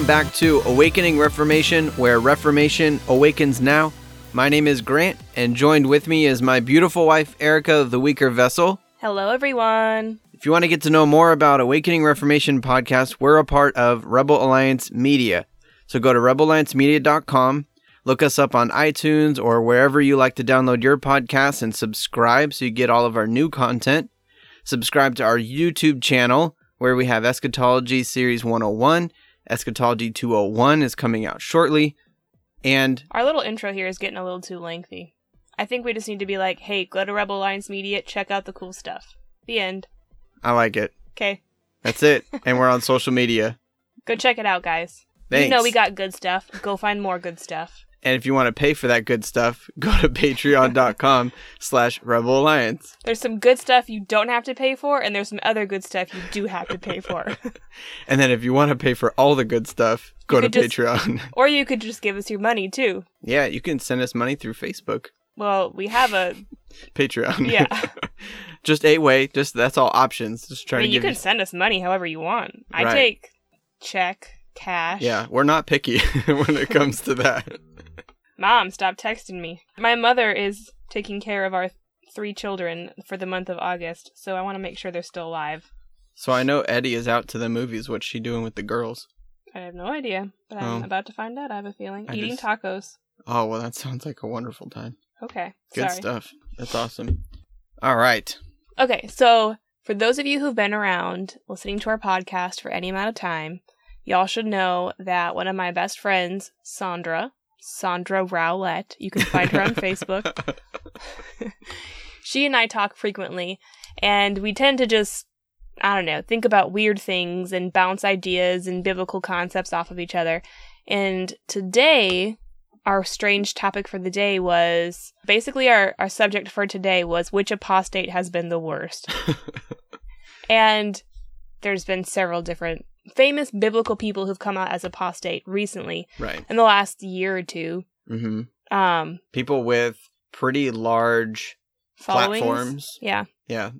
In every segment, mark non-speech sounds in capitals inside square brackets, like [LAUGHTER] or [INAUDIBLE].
Welcome back to Awakening Reformation, where Reformation awakens now. My name is Grant, and joined with me is my beautiful wife, Erica, the weaker vessel. Hello, everyone. If you want to get to know more about Awakening Reformation podcast, we're a part of Rebel Alliance Media. So go to rebelalliancemedia.com, look us up on iTunes or wherever you like to download your podcasts, and subscribe so you get all of our new content. Subscribe to our YouTube channel where we have Eschatology Series 101. Eschatology 201 is coming out shortly. And Our little intro here is getting a little too lengthy. I think we just need to be like, hey, go to Rebel Alliance Media, check out the cool stuff. The end. I like it. Okay. That's it. [LAUGHS] and we're on social media. Go check it out, guys. Thanks. You know we got good stuff. Go find more good stuff. And if you want to pay for that good stuff, [LAUGHS] go to patreon.com slash rebel alliance. There's some good stuff you don't have to pay for, and there's some other good stuff you do have to pay for. [LAUGHS] And then if you want to pay for all the good stuff, go You to just- Patreon. [LAUGHS] or you could just give us your money too. yeah, you can send us money through Facebook. Well, we have a. Patreon. Yeah. just eight way. Just that's all options. Just I trying mean, to you can send us money however you want. I take check, cash. Yeah, we're not picky when it comes to that. Mom, stop texting me. My mother is taking care of our three children for the month of August, so I want to make sure they're still alive. So I know Eddie is out to the movies. What's she doing with the girls? I have no idea, but I'm Oh. about to find out. I have a feeling. I Eating just- tacos. Oh well, that [LAUGHS] sounds like a wonderful time. Okay. Good sorry. stuff. That's awesome. All right. Okay, so for those of you who've been around listening to our podcast for any amount of time, y'all should know that one of my best friends, Sandra, Sandra Rowlett, you can find her on Facebook. [LAUGHS] she and I talk frequently, and we tend to just, I don't know, think about weird things and bounce ideas and biblical concepts off of each other. And today, our strange topic for the day was basically our, our subject for today was which apostate has been the worst. [LAUGHS] and there's been several different famous biblical people who've come out as apostate recently right. in the last year or two. hmm Um, People with pretty large followings. platforms. Yeah. Yeah.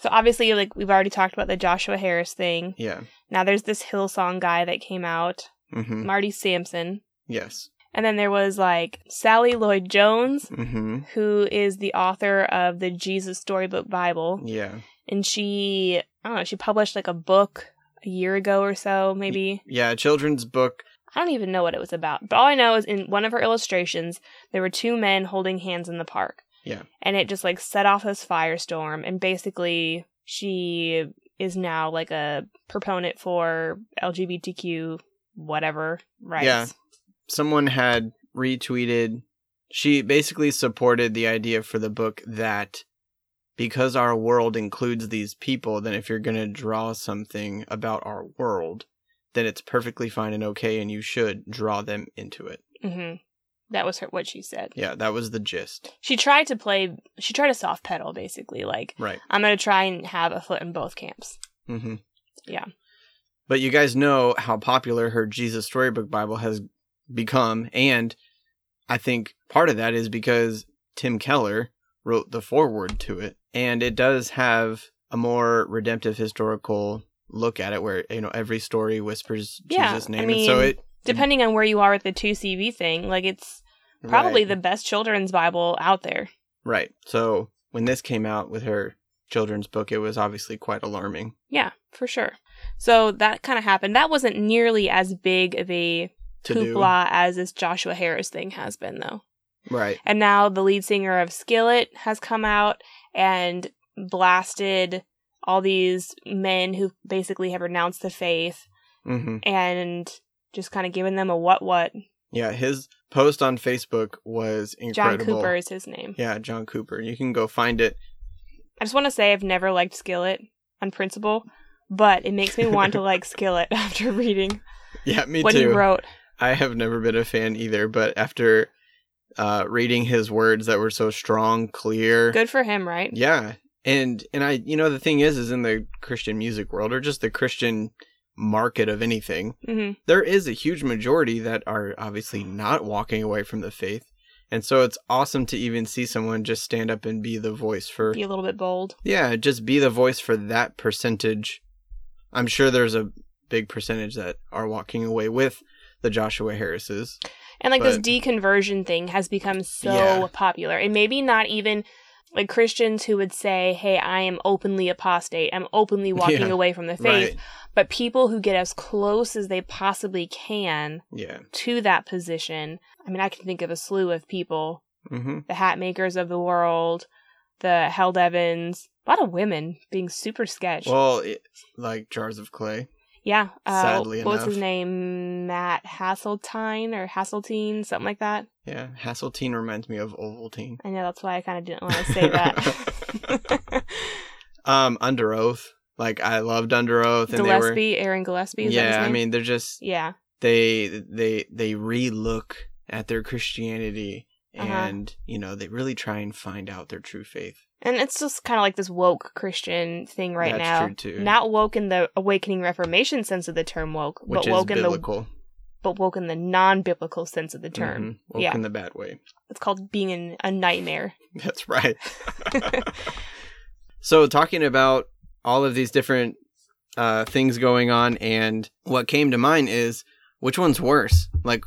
So obviously, like we've already talked about the Joshua Harris thing. Yeah. Now there's this Hillsong guy that came out, hmm Marty Sampson, Yes. and then there was like Sally Lloyd Jones, hmm who is the author of the Jesus Storybook Bible, Yeah. and she I don't know she published like a book a year ago or so, maybe. Yeah. A children's book. I don't even know what it was about, but all I know is in one of her illustrations there were two men holding hands in the park. Yeah. and it just like set off this firestorm and basically she is now like a proponent for lgbtq whatever rights Yeah. Someone had retweeted. She basically supported the idea for the book that because our world includes these people, then if you're going to draw something about our world, then it's perfectly fine and okay, and you should draw them into it. hmm that was her what she said Yeah, that was the gist. she tried to play she tried to soft pedal basically like Right. i'm gonna try and have a foot in both camps hmm Yeah. But you guys know how popular her Jesus Storybook Bible has become, and I think part of that is because Tim Keller wrote the foreword to it, and it does have a more redemptive historical look at it, where you know every story whispers Yeah, Jesus' I name, and so it depending on where you are with the 2cv thing like it's probably right, the best children's bible out there. Right. So when this came out with her children's book, it was obviously quite alarming. yeah for sure. So that kind of happened. That wasn't nearly as big of a To do. hoopla as this Joshua Harris thing has been, though. right, And now the lead singer of Skillet has come out and blasted all these men who basically have renounced the faith hmm and just kind of given them a what what. yeah. His post on Facebook was incredible. John. Cooper is his name. Yeah, John Cooper. You can go find it. I just want to say I've never liked Skillet on principle, but it makes me want to like [LAUGHS] Skillet [LAUGHS] after reading Yeah, me what too. he wrote. I have never been a fan either, but after uh, reading his words that were so strong, clear, Good for him, right? yeah, and and I, you know, the thing is, is in the Christian music world or just the Christian market of anything, hmm there is a huge majority that are obviously not walking away from the faith. And so it's awesome to even see someone just stand up and be the voice for Be a little bit bold. yeah, just be the voice for that percentage. I'm sure there's a big percentage that are walking away with the Joshua Harrises. And like this deconversion thing has become so Yeah. popular. And maybe not even like Christians who would say, Hey, I am openly apostate. I'm openly [LAUGHS] walking Yeah, away from the faith. Right. But people who get as close as they possibly can Yeah. to that position. I mean, I can think of a slew of people hmm the Hatmakers of the world, the Held Evans, a lot of women being super sketch. Well, it, like jars of clay. Yeah. Uh, sadly what was his name? Matt Haseltine or Haseltine, something like that. Yeah, Haseltine reminds me of Ovaltine. I know that's why I kind of didn't want to say that. [LAUGHS] Um, Underoath. Like I loved Underoath, and they were Gillespie, Aaron Gillespie. Is that his yeah. I mean, they're just yeah, they they they relook at their Christianity, Uh-huh. and you know they really try and find out their true faith. and it's just kind of like this woke Christian thing right That's now. true, too. Not woke in the awakening Reformation sense of the term woke, Which but woke in the but woke in the non-biblical sense of the term. Mhm. Woke Yeah. in the bad way. It's called being in a nightmare. [LAUGHS] That's right. [LAUGHS] so talking about all of these different uh, things going on, and what came to mind is which one's worse? Like,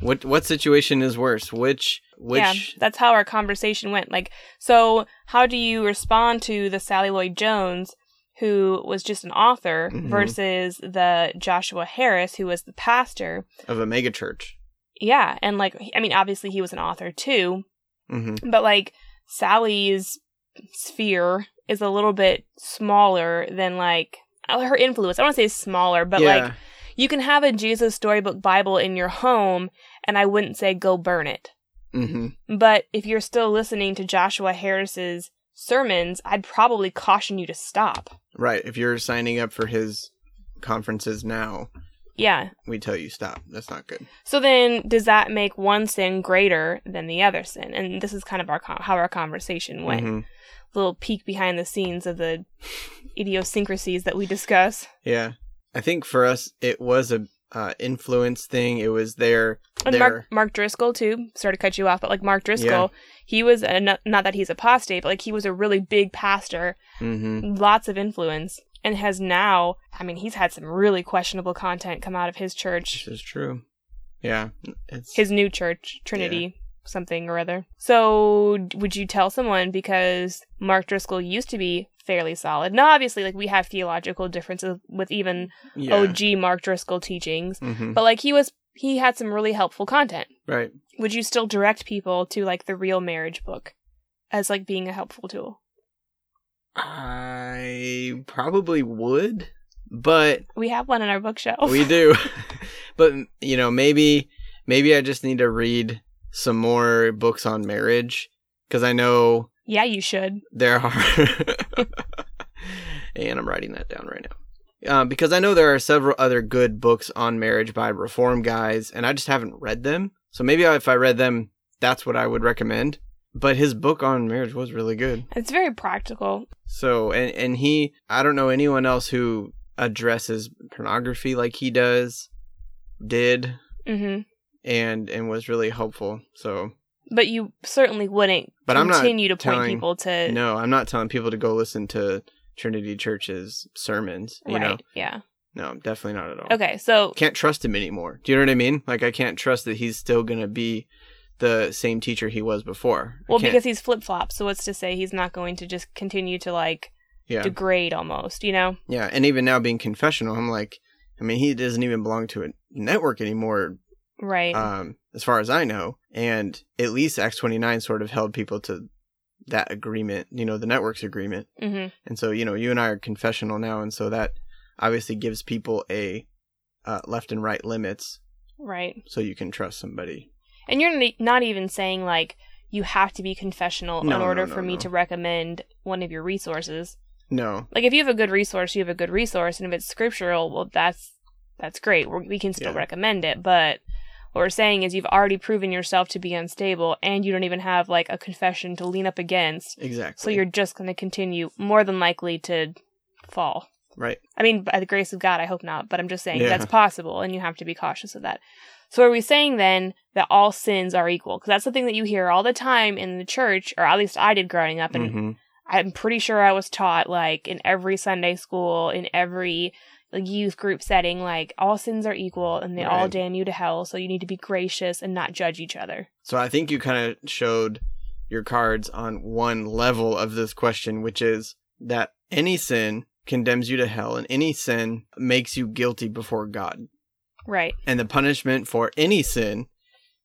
what what situation is worse? Which which? Yeah, that's how our conversation went. Like, so how do you respond to the Sally Lloyd Jones, who was just an author, Mhm. versus the Joshua Harris, who was the pastor? of a mega church. Yeah, and like, I mean, obviously he was an author too, hmm but like Sally's sphere is a little bit smaller than like her influence. I don't want to say smaller, but yeah, like you can have a Jesus storybook Bible in your home, and I wouldn't say go burn it. hmm But if you're still listening to Joshua Harris's sermons, I'd probably caution you to stop. right. If you're signing up for his conferences now, Yeah. we tell you stop. That's not good. So then, does that make one sin greater than the other sin? And this is kind of our how our conversation went. Mhm. Little peek behind the scenes of the idiosyncrasies that we discuss. Yeah, I think for us it was a uh, influence thing. It was their And their Mark Mark Driscoll too. Sorry to cut you off, but like Mark Driscoll, he was a, not, not that he's apostate, but like he was a really big pastor, hmm lots of influence, and has now. I mean, he's had some really questionable content come out of his church, This is true. Yeah, it's his new church, Trinity something or other. So, would you tell someone because Mark Driscoll used to be fairly solid? Now, obviously, like we have theological differences with even yeah. OG Mark Driscoll teachings, hmm but like he was, he had some really helpful content. Right. would you still direct people to like the real marriage book as like being a helpful tool I probably would, but we have one on our bookshelf we do. [LAUGHS] [LAUGHS] but you know, maybe maybe I just need to read some more books on marriage because I know yeah you should there are. [LAUGHS] and I'm writing that down right now. Uh, because I know there are several other good books on marriage by reform guys, and I just haven't read them. So maybe if I read them, that's what I would recommend. But his book on marriage was really good. it's very practical So and and he I don't know anyone else who addresses pornography like he does did hmm and and was really helpful. So but you certainly wouldn't But I'm not continue to point people to no, I'm not telling people to go listen to Trinity Church's sermons, you right know. yeah No, definitely not at all. okay so Can't trust him anymore. Do you know what I mean? Like I can't trust that he's still going to be the same teacher he was before. Well because he's flip-flop so what's to say he's not going to just continue to like yeah. degrade almost you know Yeah, and even now being confessional, I'm like I mean, he doesn't even belong to a network anymore right um, as far as I know. And at least Acts 29 sort of held people to that agreement, you know, the network's agreement. hmm And so, you know, you and I are confessional now. And so that obviously gives people a uh, left and right limits right so you can trust somebody. And you're not even saying like you have to be confessional No, in order no, no, for me to recommend one of your resources. No. Like if you have a good resource, you have a good resource, and if it's scriptural, well, that's that's great. We're, we can still Yeah. recommend it. But what we're saying is you've already proven yourself to be unstable, and you don't even have like a confession to lean up against. Exactly. So you're just going to continue more than likely to fall. Right. I mean, by the grace of God, I hope not, but I'm just saying Yeah. that's possible, and you have to be cautious of that. So, are we saying then that all sins are equal? Because that's the thing that you hear all the time in the church, or at least I did growing up, and Mhm. I'm pretty sure I was taught like in every Sunday school, in every like youth group setting, like all sins are equal and they all damn you to hell. So you need to be gracious and not judge each other. So I think you kind of showed your cards on one level of this question, which is that any sin condemns you to hell and any sin makes you guilty before God. Right. And the punishment for any sin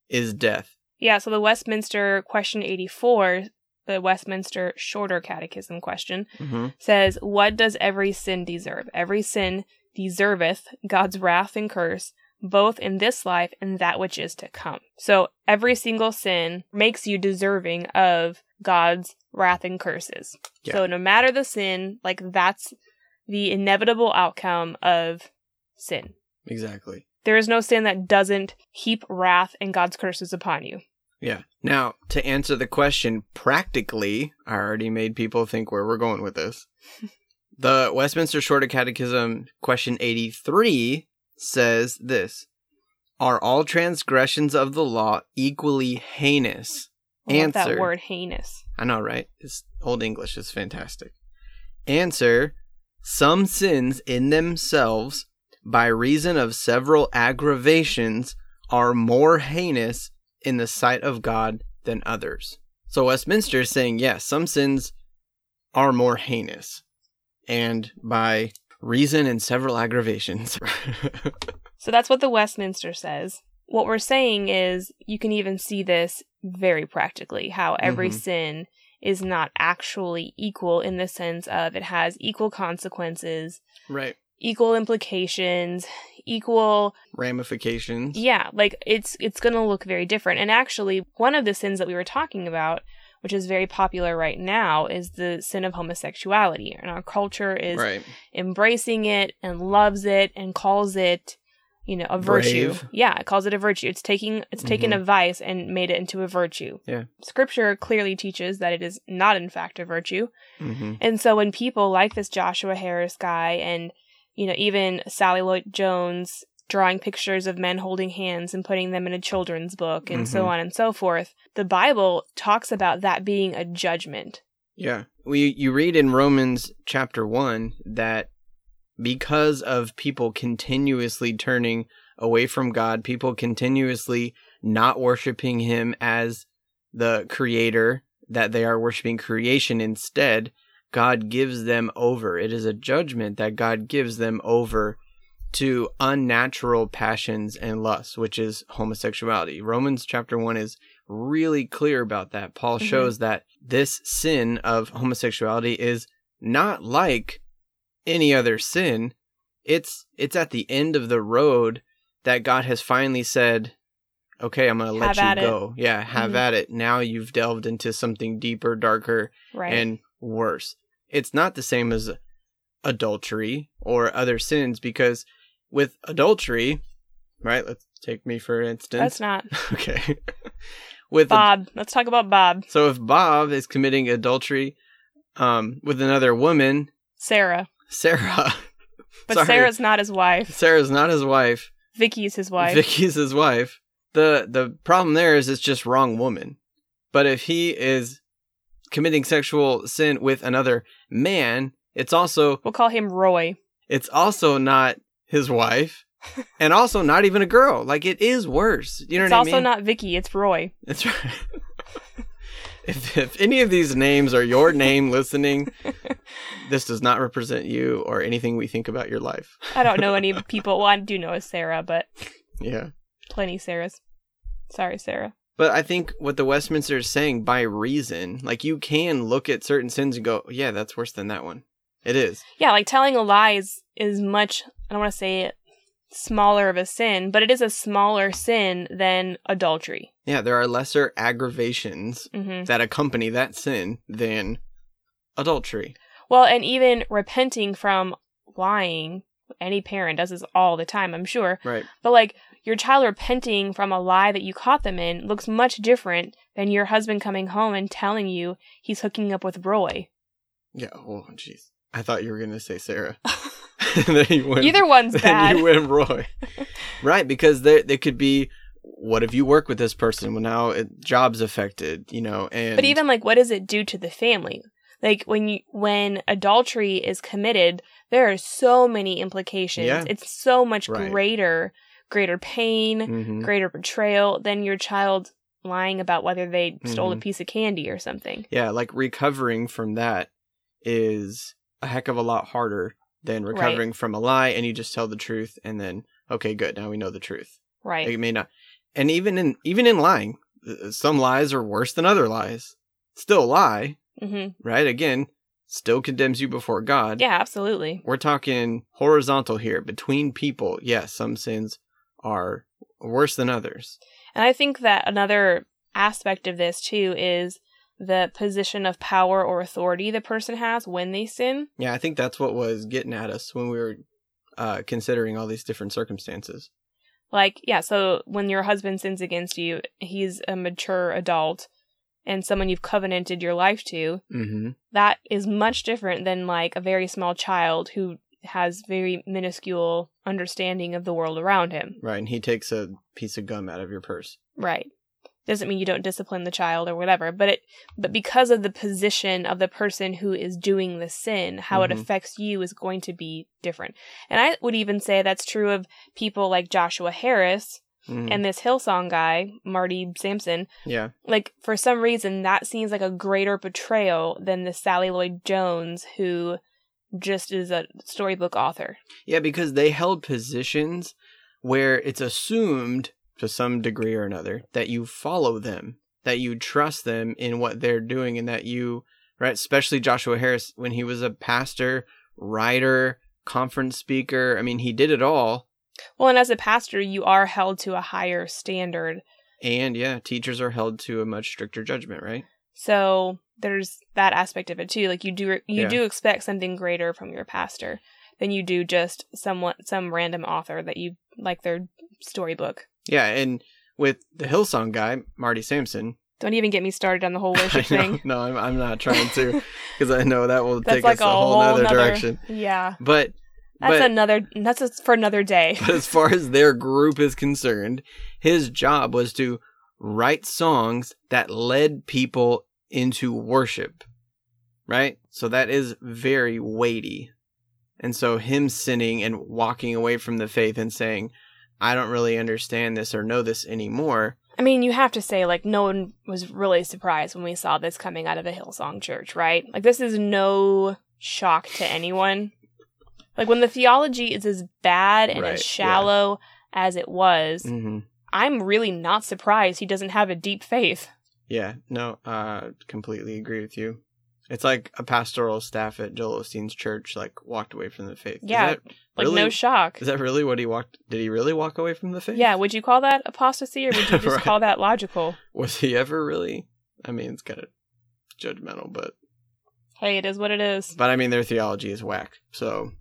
is death. Yeah. So the Westminster question 84, the Westminster Shorter Catechism question, Mm-hmm. says, What does every sin deserve? Every sin deserveth God's wrath and curse, both in this life and that which is to come. So every single sin makes you deserving of God's wrath and curses. Yeah. So no matter the sin, like that's the inevitable outcome of sin. Exactly. There is no sin that doesn't heap wrath and God's curses upon you. Yeah. Now, to answer the question practically, I already made people think where we're going with this. [LAUGHS] the Westminster Shorter Catechism, question 83, says this Are all transgressions of the law equally heinous? I love that word heinous. I know, right? It's Old English is fantastic. Answer Some sins in themselves, by reason of several aggravations, are more heinous in the sight of God than others. So Westminster is saying, yes, some sins are more heinous. And by reason and several aggravations. [LAUGHS] So that's what the Westminster says. What we're saying is you can even see this very practically how every Mhm. sin is not actually equal in the sense of it has equal consequences, right. Equal implications, equal Ramifications. yeah, like it's it's going to look very different. And actually, one of the sins that we were talking about, which is very popular right now, is the sin of homosexuality. And our culture is Right. embracing it and loves it and calls it you know a virtue Brave. yeah it calls it a virtue it's taking it's taken Mhm. a vice and made it into a virtue Yeah. scripture clearly teaches that it is not in fact a virtue hmm and so when people like this joshua harris guy and you know even sally lloyd jones drawing pictures of men holding hands and putting them in a children's book and so Mhm. on and so forth the bible talks about that being a judgment Yeah. We you read in Romans chapter 1 that because of people continuously turning away from God, people continuously not worshiping him as the creator that they are worshiping creation instead, God gives them over. It is a judgment that God gives them over to unnatural passions and lusts, which is homosexuality. Romans chapter 1 is really clear about that. Paul Mhm. shows that this sin of homosexuality is not like any other sin. It's it's at the end of the road that God has finally said, "Okay, I'm going to let you it." go. Yeah, have Mhm. at it. Now you've delved into something deeper, darker, right and worse. It's not the same as adultery or other sins because with adultery, right? Let's take me for instance. that's not [LAUGHS] okay. [LAUGHS] with bob let's talk about bob so if Bob is committing adultery um with another woman, sarah Sarah [LAUGHS] but Sorry. sarah's not his wife Sarah's not his wife. vicky's his wife Vicky's his wife. The the problem there is it's just wrong woman. But if he is committing sexual sin with another man, it's also we'll call him roy it's also not his wife [LAUGHS] and also not even a girl. Like it is worse. You know it's what also I mean? not vicky it's roy That's right. if, if any of these names are your name listening, [LAUGHS] this does not represent you or anything we think about your life. I don't know any [LAUGHS] people. Well, I do know a Sarah, but Yeah. plenty Sarahs. Sorry, Sarah. But I think what the Westminster is saying by reason, like you can look at certain sins and go, yeah, that's worse than that one. It is. Yeah, like telling a lie is, is much, I don't want to say it, smaller of a sin, but it is a smaller sin than adultery. Yeah, there are lesser aggravations hmm that accompany that sin than adultery. Well, and even repenting from lying, any parent does this all the time, I'm sure. Right. But like your child repenting from a lie that you caught them in looks much different than your husband coming home and telling you he's hooking up with Roy. Yeah. Oh, jeez. I thought you were going to say Sarah. And [LAUGHS] [LAUGHS] then you went- Either one's [LAUGHS] then bad. you went Roy. right, because there there could be what if you work with this person? Well, now it, job's affected, you know, and But even like, what does it do to the family? Like when you when adultery is committed, there are so many implications. Yeah. It's so much Right. greater, greater pain, Mhm. greater betrayal than your child lying about whether they stole a Mhm. piece of candy or something. yeah, like recovering from that is a heck of a lot harder than recovering from a lie and you just tell the truth and then okay, good, now we know the truth. Right. It may not, and even in even in lying, uh, some lies are worse than other lies. Still a lie, hmm right? Again, still condemns you before God. Yeah, absolutely. We're talking horizontal here between people. Yes, some sins are worse than others. And I think that another aspect of this too is the position of power or authority the person has when they sin. Yeah, I think that's what was getting at us when we were uh, considering all these different circumstances. Like, yeah, so when your husband sins against you, he's a mature adult and someone you've covenanted your life to. Mm-hmm. That is much different than like a very small child who has very minuscule understanding of the world around him. Right, and he takes a piece of gum out of your purse. Right. Doesn't mean you don't discipline the child or whatever, but it but because of the position of the person who is doing the sin, how it Mhm. affects you is going to be different. And I would even say that's true of people like Joshua Harris Mhm. and this Hillsong guy, Marty Sampson. yeah, Like for some reason that seems like a greater betrayal than the Sally Lloyd Jones who just as a storybook author. yeah, because they held positions where it's assumed to some degree or another that you follow them, that you trust them in what they're doing, and that you right, especially Joshua Harris when he was a pastor, writer, conference speaker. I mean, he did it all. Well, and as a pastor, you are held to a higher standard And yeah, teachers are held to a much stricter judgment, right? So there's that aspect of it too. Like you do you Yeah. do expect something greater from your pastor than you do just someone some random author that you like their storybook. Yeah, and with the Hillsong guy, Marty Sampson. Don't even get me started on the whole [LAUGHS] worship thing. no, I'm, I'm not trying to, because I know that will [LAUGHS] take like us a a whole whole other nother direction. Yeah. But That's but, another that's for another day. [LAUGHS] but as far as their group is concerned, his job was to write songs that led people into worship. Right? So that is very weighty. And so him sinning and walking away from the faith and saying, I don't really understand this or know this anymore. I mean, you have to say like no one was really surprised when we saw this coming out of the Hillsong Church, right? Like this is no shock to anyone. Like when the theology is as bad and Right, as yeah. shallow as it was, hmm I'm really not surprised he doesn't have a deep faith. Yeah, no, uh, completely agree with you. It's like a pastoral staff at Joel Osteen's church, like walked away from the faith. Yeah, that Like no shock. Is that really what he walked? Did he really walk away from the faith? Yeah, would you call that apostasy or would you [LAUGHS] just Right. call that logical? [LAUGHS] Was he ever really? I mean, it's kind of judgmental, but Hey, it is what it is. but I mean, their theology is whack. So,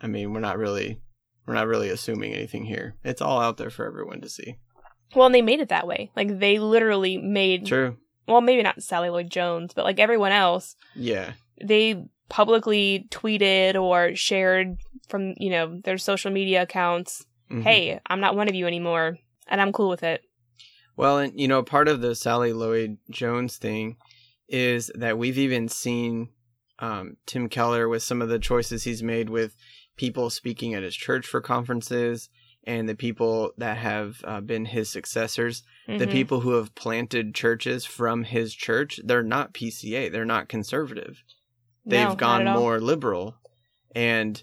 I mean, we're not really we're not really assuming anything here. It's all out there for everyone to see. Well, and they made it that way. Like they literally made True. well, maybe not Sally Lloyd Jones, but like everyone else, Yeah. they publicly tweeted or shared from, you know, their social media accounts, Mhm. "Hey, I'm not one of you anymore." And I'm cool with it. Well, and you know, part of the Sally Lloyd Jones thing is that we've even seen um, Tim Keller with some of the choices he's made with people speaking at his church for conferences and the people that have uh, been his successors, the Mhm. people who have planted churches from his church, they're not PCA, they're not conservative. They've not gone more liberal and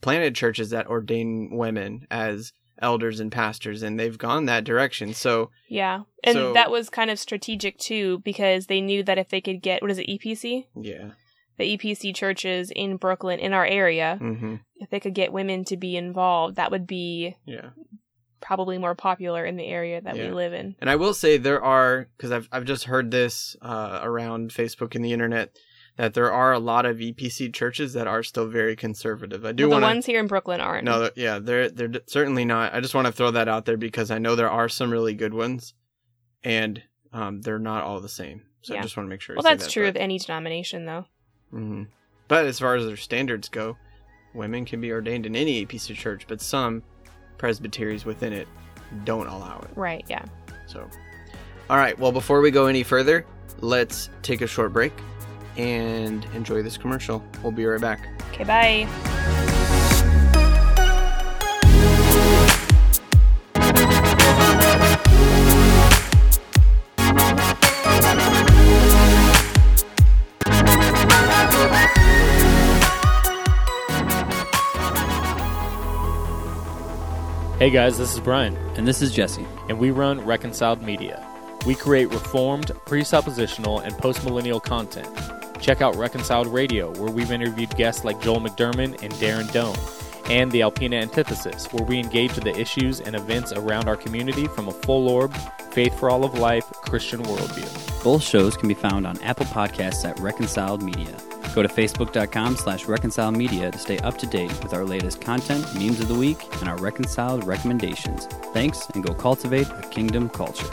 planted churches that ordain women as elders and pastors and they've gone that direction. So, Yeah. And So- that was kind of strategic too because they knew that if they could get what is it EPC? yeah. The EPC churches in Brooklyn in our area, Mhm. if they could get women to be involved, that would be Yeah. probably more popular in the area that Yeah. we live in. And I will say there are because I've I've just heard this uh, around Facebook and the internet that there are a lot of EPC churches that are still very conservative. I do But the want ones here in Brooklyn aren't. no, they're- yeah, they're they're certainly not. I just want to throw that out there because I know there are some really good ones, and um, they're not all the same. So Yeah. I just want to make sure. well, that's that, true but- of any denomination, though. Mhm. But as far as their standards go, women can be ordained in any EPC church, but some presbyteries within it don't allow it. Right, yeah. So, all right. Well, before we go any further, let's take a short break and enjoy this commercial. We'll be right back. Okay, bye. Hey guys, this is Brian, And this is Jesse. and we run Reconciled Media. We create reformed, presuppositional, and postmillennial content. Check out Reconciled Radio, where we've interviewed guests like Joel McDurmon and Darren Doane, and the Alpena Antithesis, where we engage with the issues and events around our community from a full orb, faith for all of life Christian worldview. Both shows can be found on Apple Podcasts at Reconciled Media. Go to facebook.com slash reconciled media to stay up to date with our latest content, memes of the week, and our reconciled recommendations. Thanks, and go cultivate a kingdom culture.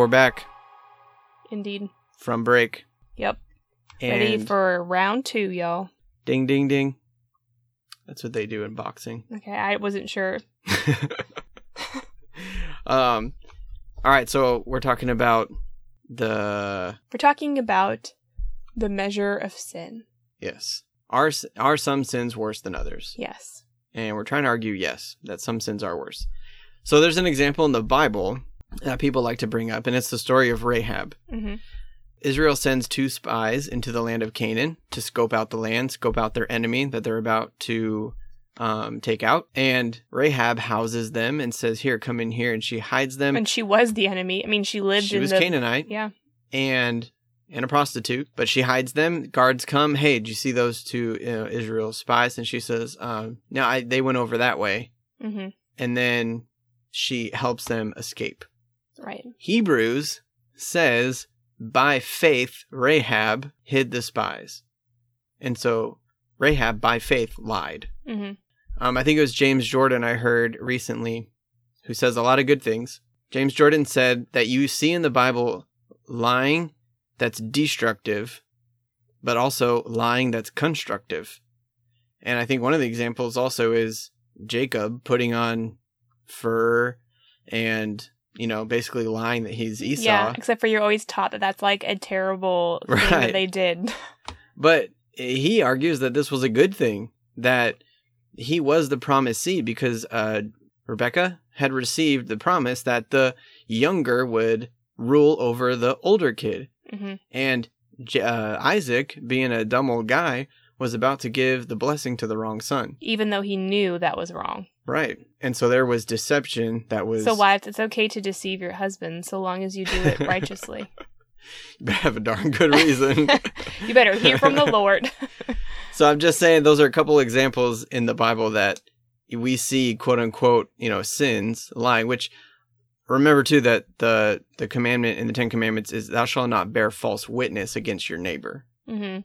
We're back Indeed. from break. Yep. And Ready for round two, y'all. ding, ding, ding. That's what they do in boxing. [LAUGHS] Okay, I wasn't sure. um, all right, so we're talking about the We're talking about the measure of sin. yes. Are are some sins worse than others? Yes. And we're trying to argue yes, that some sins are worse. So there's an example in the Bible that people like to bring up, and it's the story of Rahab. hmm Israel sends two spies into the land of Canaan to scope out the land, scope out their enemy that they're about to um, take out. And Rahab houses them and says, Here, come in here. And she hides them. And she was the enemy. I mean, she lived she was the. Canaanite Yeah. and and a prostitute, but she hides them. Guards come. Hey, did you see those two uh, Israel spies? And she says, um, No, I, they went over that way. hmm And then she helps them escape. Right. Hebrews says, by faith, Rahab hid the spies. And so Rahab, by faith, lied. hmm Um, I think it was James Jordan I heard recently who says a lot of good things. James Jordan said that you see in the Bible lying that's destructive, but also lying that's constructive. And I think one of the examples also is Jacob putting on fur and, you know, basically lying that he's Esau. Yeah. Except for you're always taught that that's like a terrible thing Right. that they did. [LAUGHS] But he argues that this was a good thing, that he was the promised seed because uh, Rebecca had received the promise that the younger would rule over the older kid. hmm And uh, Isaac, being a dumb old guy, was about to give the blessing to the wrong son. Even though he knew that was wrong. Right. And so there was deception that was. So wives, it's okay to deceive your husband so long as you do it [LAUGHS] righteously. You better have a darn good reason. [LAUGHS] you better hear from the [LAUGHS] Lord. So I'm just saying those are a couple examples in the Bible that we see quote unquote, you know, sins, lying, which remember too that the the commandment in the 10 commandments is thou shalt not bear false witness against your neighbor. hmm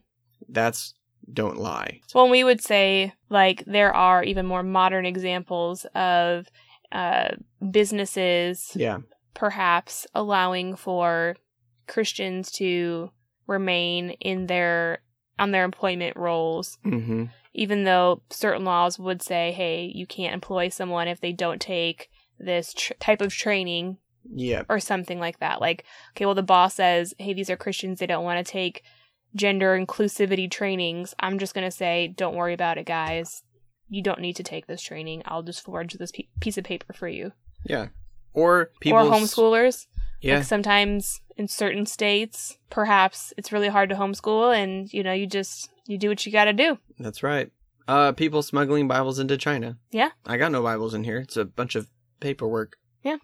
That's don't lie. Well, we would say like there are even more modern examples of uh, businesses Yeah. perhaps allowing for Christians to remain in their on their employment roles, Mhm. even though certain laws would say, "Hey, you can't employ someone if they don't take this tr- type of training Yeah. or something like that." Like, okay, well, the boss says, "Hey, these are Christians; they don't want to take gender inclusivity trainings." I'm just gonna say, "Don't worry about it, guys. You don't need to take this training. I'll just forge this pe- piece of paper for you." Yeah. Or people or homeschoolers. Yeah. Like sometimes in certain states, perhaps it's really hard to homeschool and you know, you just you do what you got to do. That's right. Uh people smuggling Bibles into China. Yeah. I got no Bibles in here. It's a bunch of paperwork. Yeah.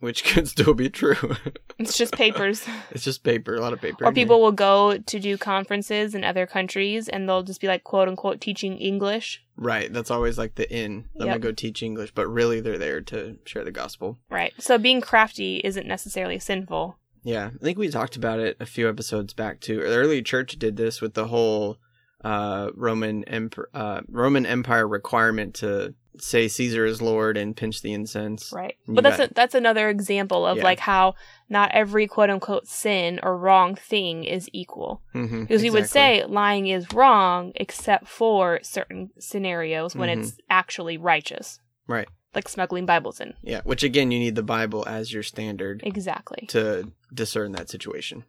Which [LAUGHS] could still be true. It's just papers. [LAUGHS] it's just paper, a lot of paper. or people will go to do conferences in other countries and they'll just be like quote unquote teaching English. Right. That's always like the in. I'm gonna go teach English, but really they're there to share the gospel. Right. So being crafty isn't necessarily sinful. Yeah, I think we talked about it a few episodes back too. The early church did this with the whole uh, Roman Emp- uh, Roman Empire requirement to say Caesar is Lord and pinch the incense. Right. But that's a, that's another example of Yeah. like how not every quote unquote sin or wrong thing is equal. Mm-hmm, Because we would say lying is wrong except for certain scenarios when Mhm. it's actually righteous, right. like smuggling Bibles in. Yeah, which again, you need the Bible as your standard Exactly. to discern that situation.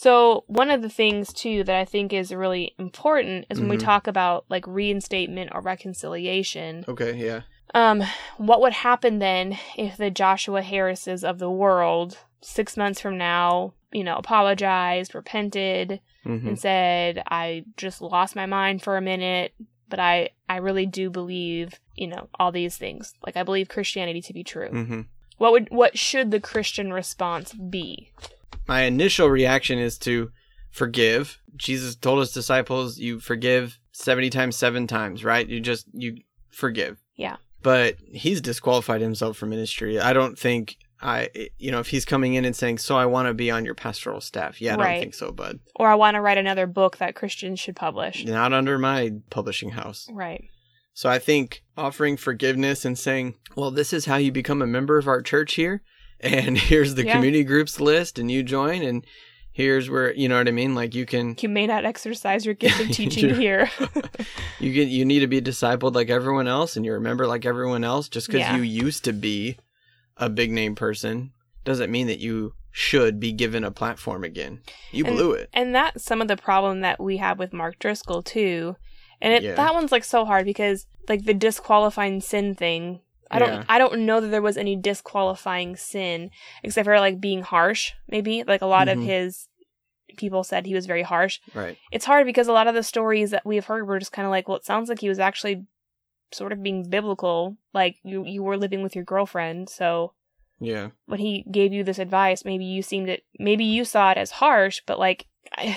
So, one of the things too that I think is really important is when we Mhm. talk about like reinstatement or reconciliation. Okay, yeah. Um, what would happen then if the Joshua Harrises of the world, six months from now, you know, apologized, repented, hmm and said, "I just lost my mind for a minute, but I I really do believe, you know, all these things. Like I believe Christianity to be true." hmm What would what should the Christian response be? My initial reaction is to forgive. Jesus told his disciples, "You forgive seventy times, seven times." Right? You just you forgive. Yeah. But he's disqualified himself from ministry. I don't think I, you know, if he's coming in and saying, "So I want to be on your pastoral staff," yeah, I Right. don't think so, bud. Or I want to write another book that Christians should publish. Not under my publishing house. Right. So I think offering forgiveness and saying, well, this is how you become a member of our church here. And [LAUGHS] here's the Yeah. community groups list, and you join, and here's where, you know what I mean? Like you can, You may not exercise your gift of [LAUGHS] teaching here. [LAUGHS] you get, you need to be discipled like everyone else, and you're a member like everyone else. Just because Yeah. you used to be a big name person doesn't mean that you should be given a platform again. You And- blew it. and that's some of the problem that we have with Mark Driscoll too. And it, Yeah. that one's like so hard because like the disqualifying sin thing. I don't Yeah. I don't know that there was any disqualifying sin except for like being harsh, maybe. Like a lot Mhm. of his people said he was very harsh. Right. It's hard because a lot of the stories that we've heard were just kind of like, well, it sounds like he was actually sort of being biblical. Like you you were living with your girlfriend, so Yeah. when he gave you this advice, maybe you seemed it, maybe you saw it as harsh, but like,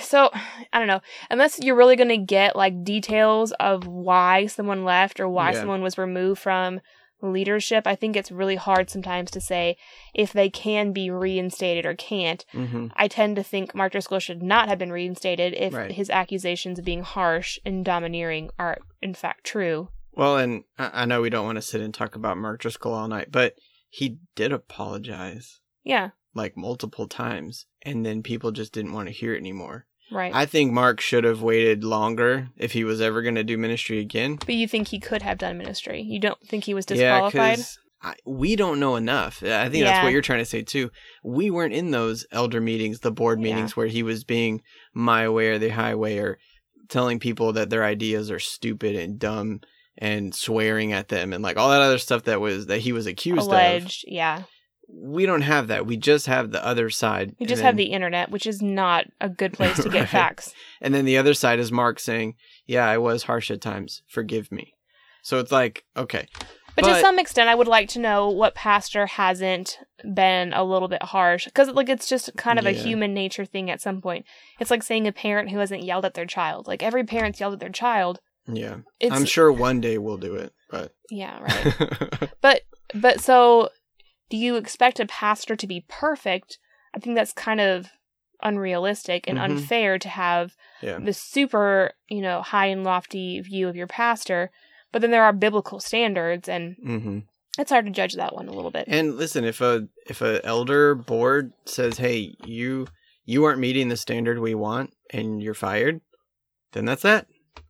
so I don't know. Unless you're really gonna get like details of why someone left or why Yeah. someone was removed from leadership, I think it's really hard sometimes to say if they can be reinstated or can't. hmm I tend to think Mark Driscoll should not have been reinstated if Right. his accusations of being harsh and domineering are in fact true. Well, and I I know we don't want to sit and talk about Mark Driscoll all night, but he did apologize Yeah, like multiple times, and then people just didn't want to hear it anymore. Right. I think Mark should have waited longer if he was ever going to do ministry again. but you think he could have done ministry? You don't think he was disqualified? Yeah, because we don't know enough. I think that's what you're trying to say too. We weren't in those elder meetings, the board Yeah. meetings where he was being my way or the highway or telling people that their ideas are stupid and dumb and swearing at them and like all that other stuff that was that he was accused of. alleged. Yeah, we don't have that. We just have the other side. we just then, have the internet, which is not a good place to [LAUGHS] get Right. facts. and then the other side is Mark saying, "Yeah, I was harsh at times. Forgive me." So it's like, okay, But, to some extent, I would like to know what pastor hasn't been a little bit harsh, because like it's just kind of a human nature thing. At some point, it's like saying a parent who hasn't yelled at their child. Like every parent's yelled at their child. yeah, It's I'm sure one day we'll do it, but yeah, right. [LAUGHS] but but so, do you expect a pastor to be perfect? I think that's kind of unrealistic and Mhm. unfair to have yeah, the super, you know, high and lofty view of your pastor, but then there are biblical standards and hmm it's hard to judge that one a little bit. and listen, if a if a elder board says, "Hey, you you aren't meeting the standard we want, and you're fired," then that's that.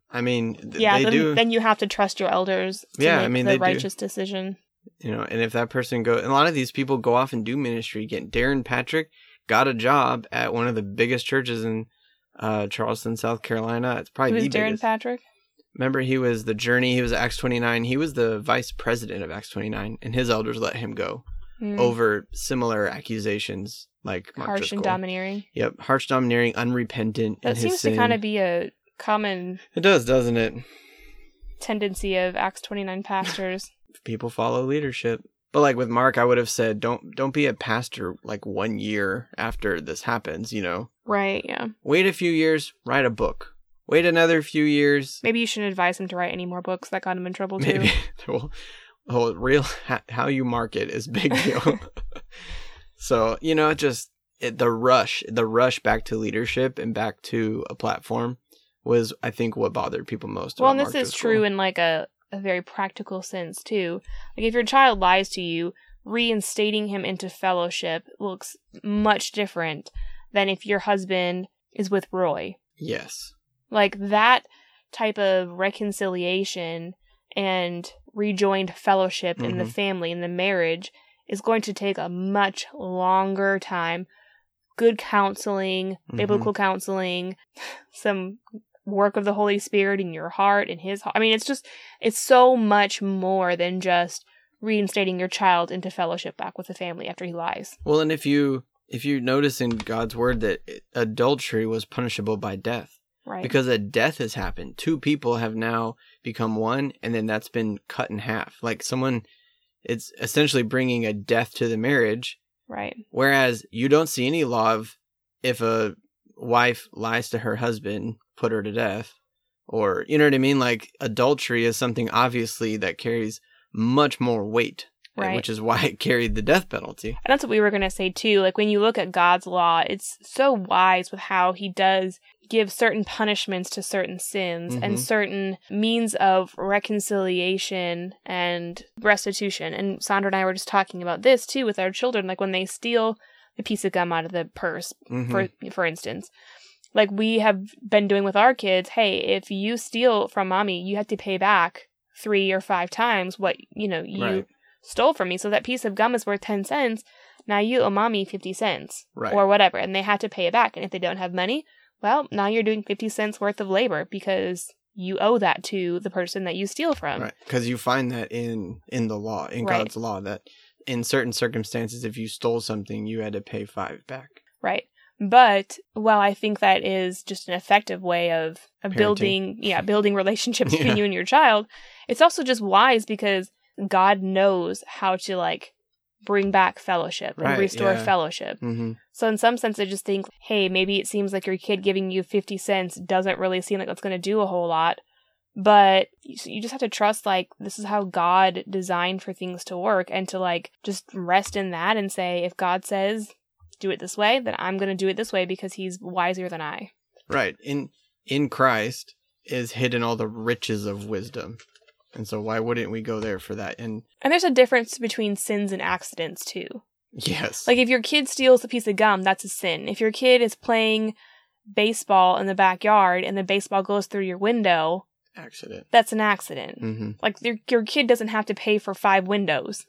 I mean, th- yeah, then, do. then you have to trust your elders to Yeah, make I mean, the they do. righteous decision. You know and if that person go and a lot of these people go off and do ministry get darrin patrick got a job at one of the biggest churches in uh charleston south carolina it's probably Who's the Darrin biggest Patrick? remember he was the journey he was acts 29 he was the vice president of acts 29 and his elders let him go Hmm. over similar accusations like Mark harsh Driscoll. and domineering. yep harsh domineering unrepentant That seems to kind of be a common it does doesn't it tendency of Acts 29 pastors. People follow leadership. But like with Mark, I would have said, don't don't be a pastor like one year after this happens. You know, right, yeah. wait a few years, write a book. Wait another few years, Maybe you shouldn't advise him to write any more books. That got him in trouble too. maybe. [LAUGHS] well, oh, real ha- how you market is big deal. [LAUGHS] so you know, just it, the rush, the rush back to leadership and back to a platform was, I think, what bothered people most. Well, and this Mark is true in like a, a very practical sense too. Like if your child lies to you, reinstating him into fellowship looks much different than if your husband is with Roy. Yes. Like that type of reconciliation and rejoined fellowship in the Mhm. family, in the marriage, is going to take a much longer time. Good counseling, biblical counseling, [SIGHS] some work of the Holy Spirit in your heart and his heart. I mean, it's just, it's so much more than just reinstating your child into fellowship back with the family after he lies. Well, and if you if you notice in God's word that adultery was punishable by death Right. because a death has happened. Two people have now become one, and then that's been cut in half. Like someone, it's essentially bringing a death to the marriage. right. Whereas you don't see any law of if a wife lies to her husband, put her to death, or you know what I mean. Like adultery is something obviously that carries much more weight, uh, Right. which is why it carried the death penalty. And that's what we were going to say too. Like when you look at God's law, it's so wise with how he does give certain punishments to certain sins and Mhm. certain means of reconciliation and restitution. And Sandra and I were just talking about this too with our children. Like when they steal a piece of gum out of the purse, Mhm. for for instance. Like we have been doing with our kids, hey, if you steal from mommy, you have to pay back three or five times what you know you Right. stole from me. So that piece of gum is worth ten cents. Now you owe mommy fifty cents Right. or whatever, and they have to pay it back. And if they don't have money, well, now you're doing fifty cents worth of labor because you owe that to the person that you steal from. right because you find that in in the law in Right. god's law that in certain circumstances if you stole something you had to pay five back Right. But while I think that is just an effective way of, of building, yeah, [LAUGHS] building relationships between you and your child, it's also just wise because God knows how to like bring back fellowship and restore yeah. fellowship. mm-hmm. So in some sense, I just think, hey, maybe it seems like your kid giving you 50 cents doesn't really seem like that's going to do a whole lot. But you just have to trust, like, this is how God designed for things to work and to, like, just rest in that and say, if God says, do it this way, then I'm going to do it this way because he's wiser than I. right in in christ is hidden all the riches of wisdom and so why wouldn't we go there for that and And there's a difference between sins and accidents, too. yes Like, if your kid steals a piece of gum, that's a sin. If your kid is playing baseball in the backyard and the baseball goes through your window, accident that's an accident. mm-hmm. Like your your kid doesn't have to pay for five windows.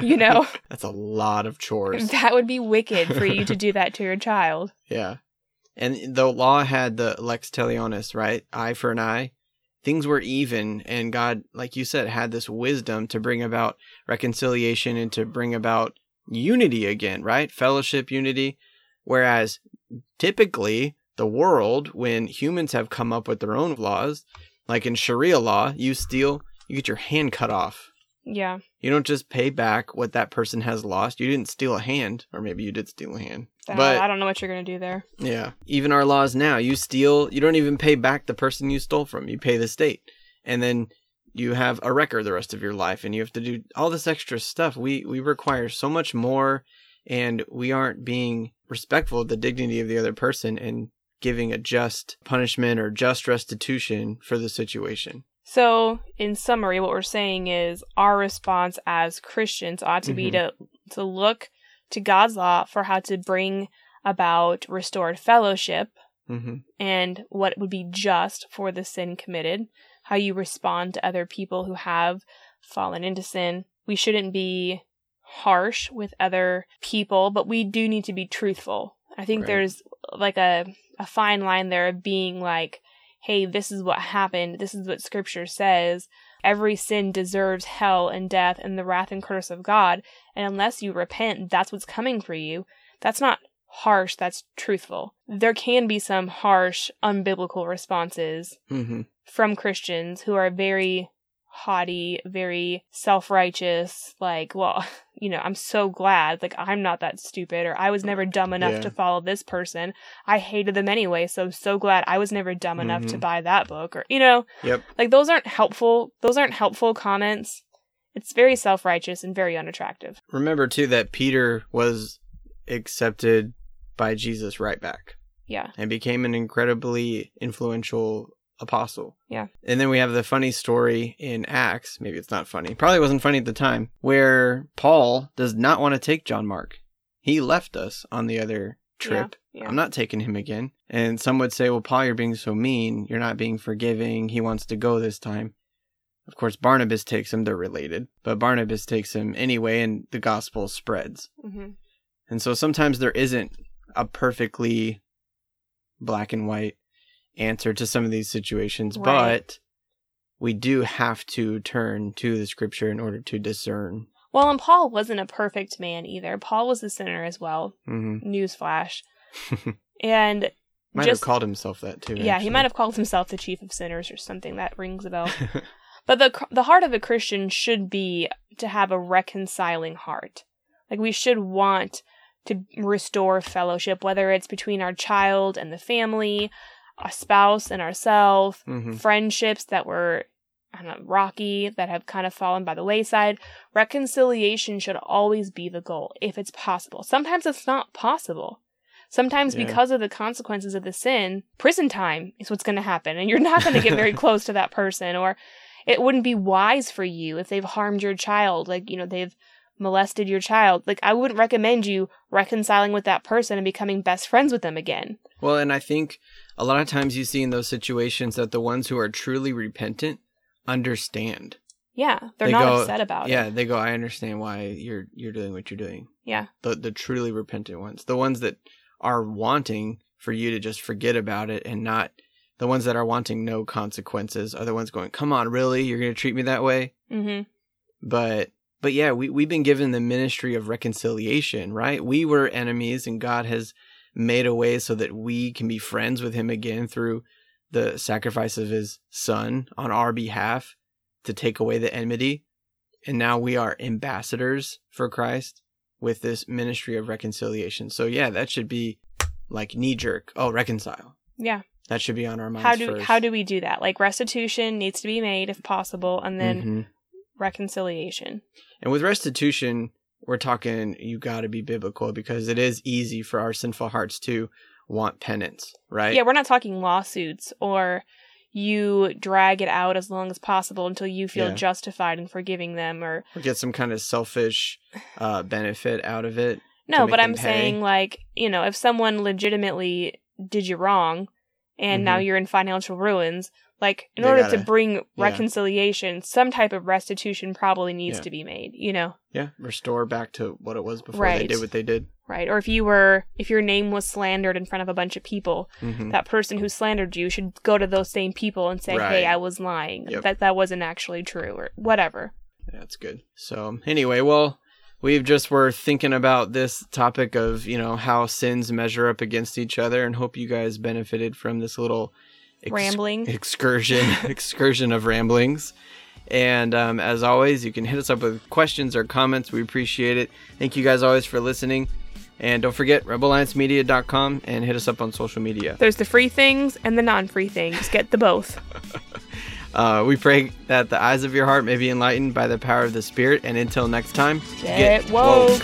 You know? [LAUGHS] that's a lot of chores that would be wicked for you to [LAUGHS] do that to your child. Yeah. And the law had the lex talionis, right? Eye for an eye. Things were even, and God, like you said, had this wisdom to bring about reconciliation and to bring about unity again, right? Fellowship, unity. Whereas typically, the world, when humans have come up with their own laws, like in Sharia law, you steal, you get your hand cut off. Yeah. You don't just pay back what that person has lost. You didn't steal a hand, or maybe you did steal a hand. Uh, But- I don't know what you're gonna do there. Yeah. Even our laws now, you steal, you don't even pay back the person you stole from. You pay the state. And then you have a record the rest of your life and you have to do all this extra stuff. We we require so much more and we aren't being respectful of the dignity of the other person and giving a just punishment or just restitution for the situation. So, in summary, what we're saying is our response as Christians ought to be Mhm. to to look to God's law for how to bring about restored fellowship hmm and what would be just for the sin committed, how you respond to other people who have fallen into sin. We shouldn't be harsh with other people, but we do need to be truthful. I think Right. there's like a, a fine line there of being like, hey, this is what happened, this is what scripture says. Every sin deserves hell and death and the wrath and curse of God. And unless you repent, that's what's coming for you. That's not harsh, that's truthful. There can be some harsh, unbiblical responses hmm from Christians who are very haughty, very self righteous, like, well, [LAUGHS] you know, I'm so glad, like, I'm not that stupid, or I was never dumb enough Yeah. to follow this person. I hated them anyway, so I'm so glad I was never dumb enough to Mhm. buy that book, or, you know, Yep. like, those aren't helpful. Those aren't helpful comments. It's very self righteous and very unattractive. Remember too that Peter was accepted by Jesus right back Yeah. and became an incredibly influential apostle. Yeah. And then we have the funny story in Acts. Maybe it's not funny. Probably wasn't funny at the time, where Paul does not want to take John Mark. He left us on the other trip. Yeah. I'm not taking him again. And some would say, well, Paul, you're being so mean. You're not being forgiving. He wants to go this time. Of course, Barnabas takes him. They're related. But Barnabas takes him anyway, and the gospel spreads. hmm And so sometimes there isn't a perfectly black and white answer to some of these situations, Right. but we do have to turn to the scripture in order to discern. Well, and Paul wasn't a perfect man either. Paul was a sinner as well. hmm Newsflash. [LAUGHS] And Might just have called himself that too. yeah, he might have called himself the chief of sinners or something. That rings a bell. [LAUGHS] But the the heart of a Christian should be to have a reconciling heart. Like we should want to restore fellowship, whether it's between our child and the family, a spouse and ourselves, hmm friendships that were I don't know, rocky, that have kind of fallen by the wayside. Reconciliation should always be the goal, if it's possible. Sometimes it's not possible. Sometimes Yeah. because of the consequences of the sin, prison time is what's going to happen, and you're not going to get very [LAUGHS] close to that person, or it wouldn't be wise for you if they've harmed your child, like, you know, they've molested your child. Like, I wouldn't recommend you reconciling with that person and becoming best friends with them again. Well, and I think a lot of times you see in those situations that the ones who are truly repentant understand. Yeah, they're They not go- upset about yeah, it. Yeah, they go, I understand why you're you're doing what you're doing. Yeah. The the truly repentant ones. The ones that are wanting for you to just forget about it and not the ones that are wanting no consequences are the ones going, Come on, really? You're gonna treat me that way? Mm-hmm. But but yeah, we, we've been given the ministry of reconciliation, right? We were enemies and God has made a way so that we can be friends with him again through the sacrifice of his son on our behalf to take away the enmity. And now we are ambassadors for Christ with this ministry of reconciliation. So yeah, that should be like knee jerk. Oh, reconcile. Yeah. That should be on our minds how do first. how do we do that? Like restitution needs to be made if possible, and then Mhm. Reconciliation. And with restitution, we're talking you got to be biblical because it is easy for our sinful hearts to want penance, right? Yeah, we're not talking lawsuits or you drag it out as long as possible until you feel Yeah. justified in forgiving them or Or get some kind of selfish uh, [SIGHS] benefit out of it. no, but I'm pay. saying like, you know, if someone legitimately did you wrong and now Mhm. you're in financial ruins, like in They order gotta- to bring yeah. reconciliation, some type of restitution probably needs Yeah. to be made, you know. Yeah, restore back to what it was before they did what they did. Right? Or if you were if your name was slandered in front of a bunch of people, hmm that person who slandered you should go to those same people and say, Right. "Hey, I was lying. Yep. That that wasn't actually true or whatever." That's good. So anyway, well, we've just were thinking about this topic of you know how sins measure up against each other, and hope you guys benefited from this little ex- Rambling. excursion [LAUGHS] excursion of ramblings. And um, as always, you can hit us up with questions or comments. We appreciate it. Thank you guys always for listening. And don't forget, rebelalliancemedia.com and hit us up on social media. There's the free things and the non-free things. Get the both. [LAUGHS] Uh, we pray that the eyes of your heart may be enlightened by the power of the Spirit. And until next time, Get woke.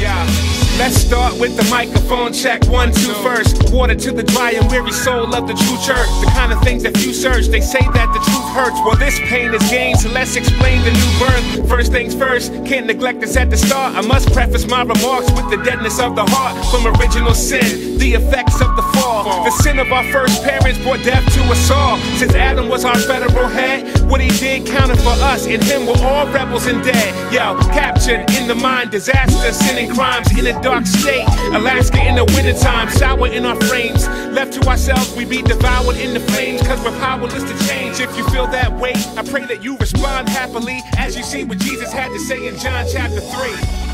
Yeah. Let's start with the microphone check. One, two, first. Water to the dry and weary soul of the true church. The kind of things that few search. They say that the truth hurts. Well, this pain is gain, so let's explain the new birth. First things first, can't neglect this at the start. I must preface my remarks with the deadness of the heart from original sin, the effects of the fall. The sin of our first parents brought death to us all. Since Adam was our federal head, what he did counted for us. In him, we're all rebels and dead. Yo, captured in the mind, disaster, sin and crimes in a dark state. Alaska in the wintertime, sour in our frames. Left to ourselves, we be devoured in the flames, cause we're powerless to change. If you feel that way, I pray that you respond happily as you see what Jesus had to say in John chapter 3.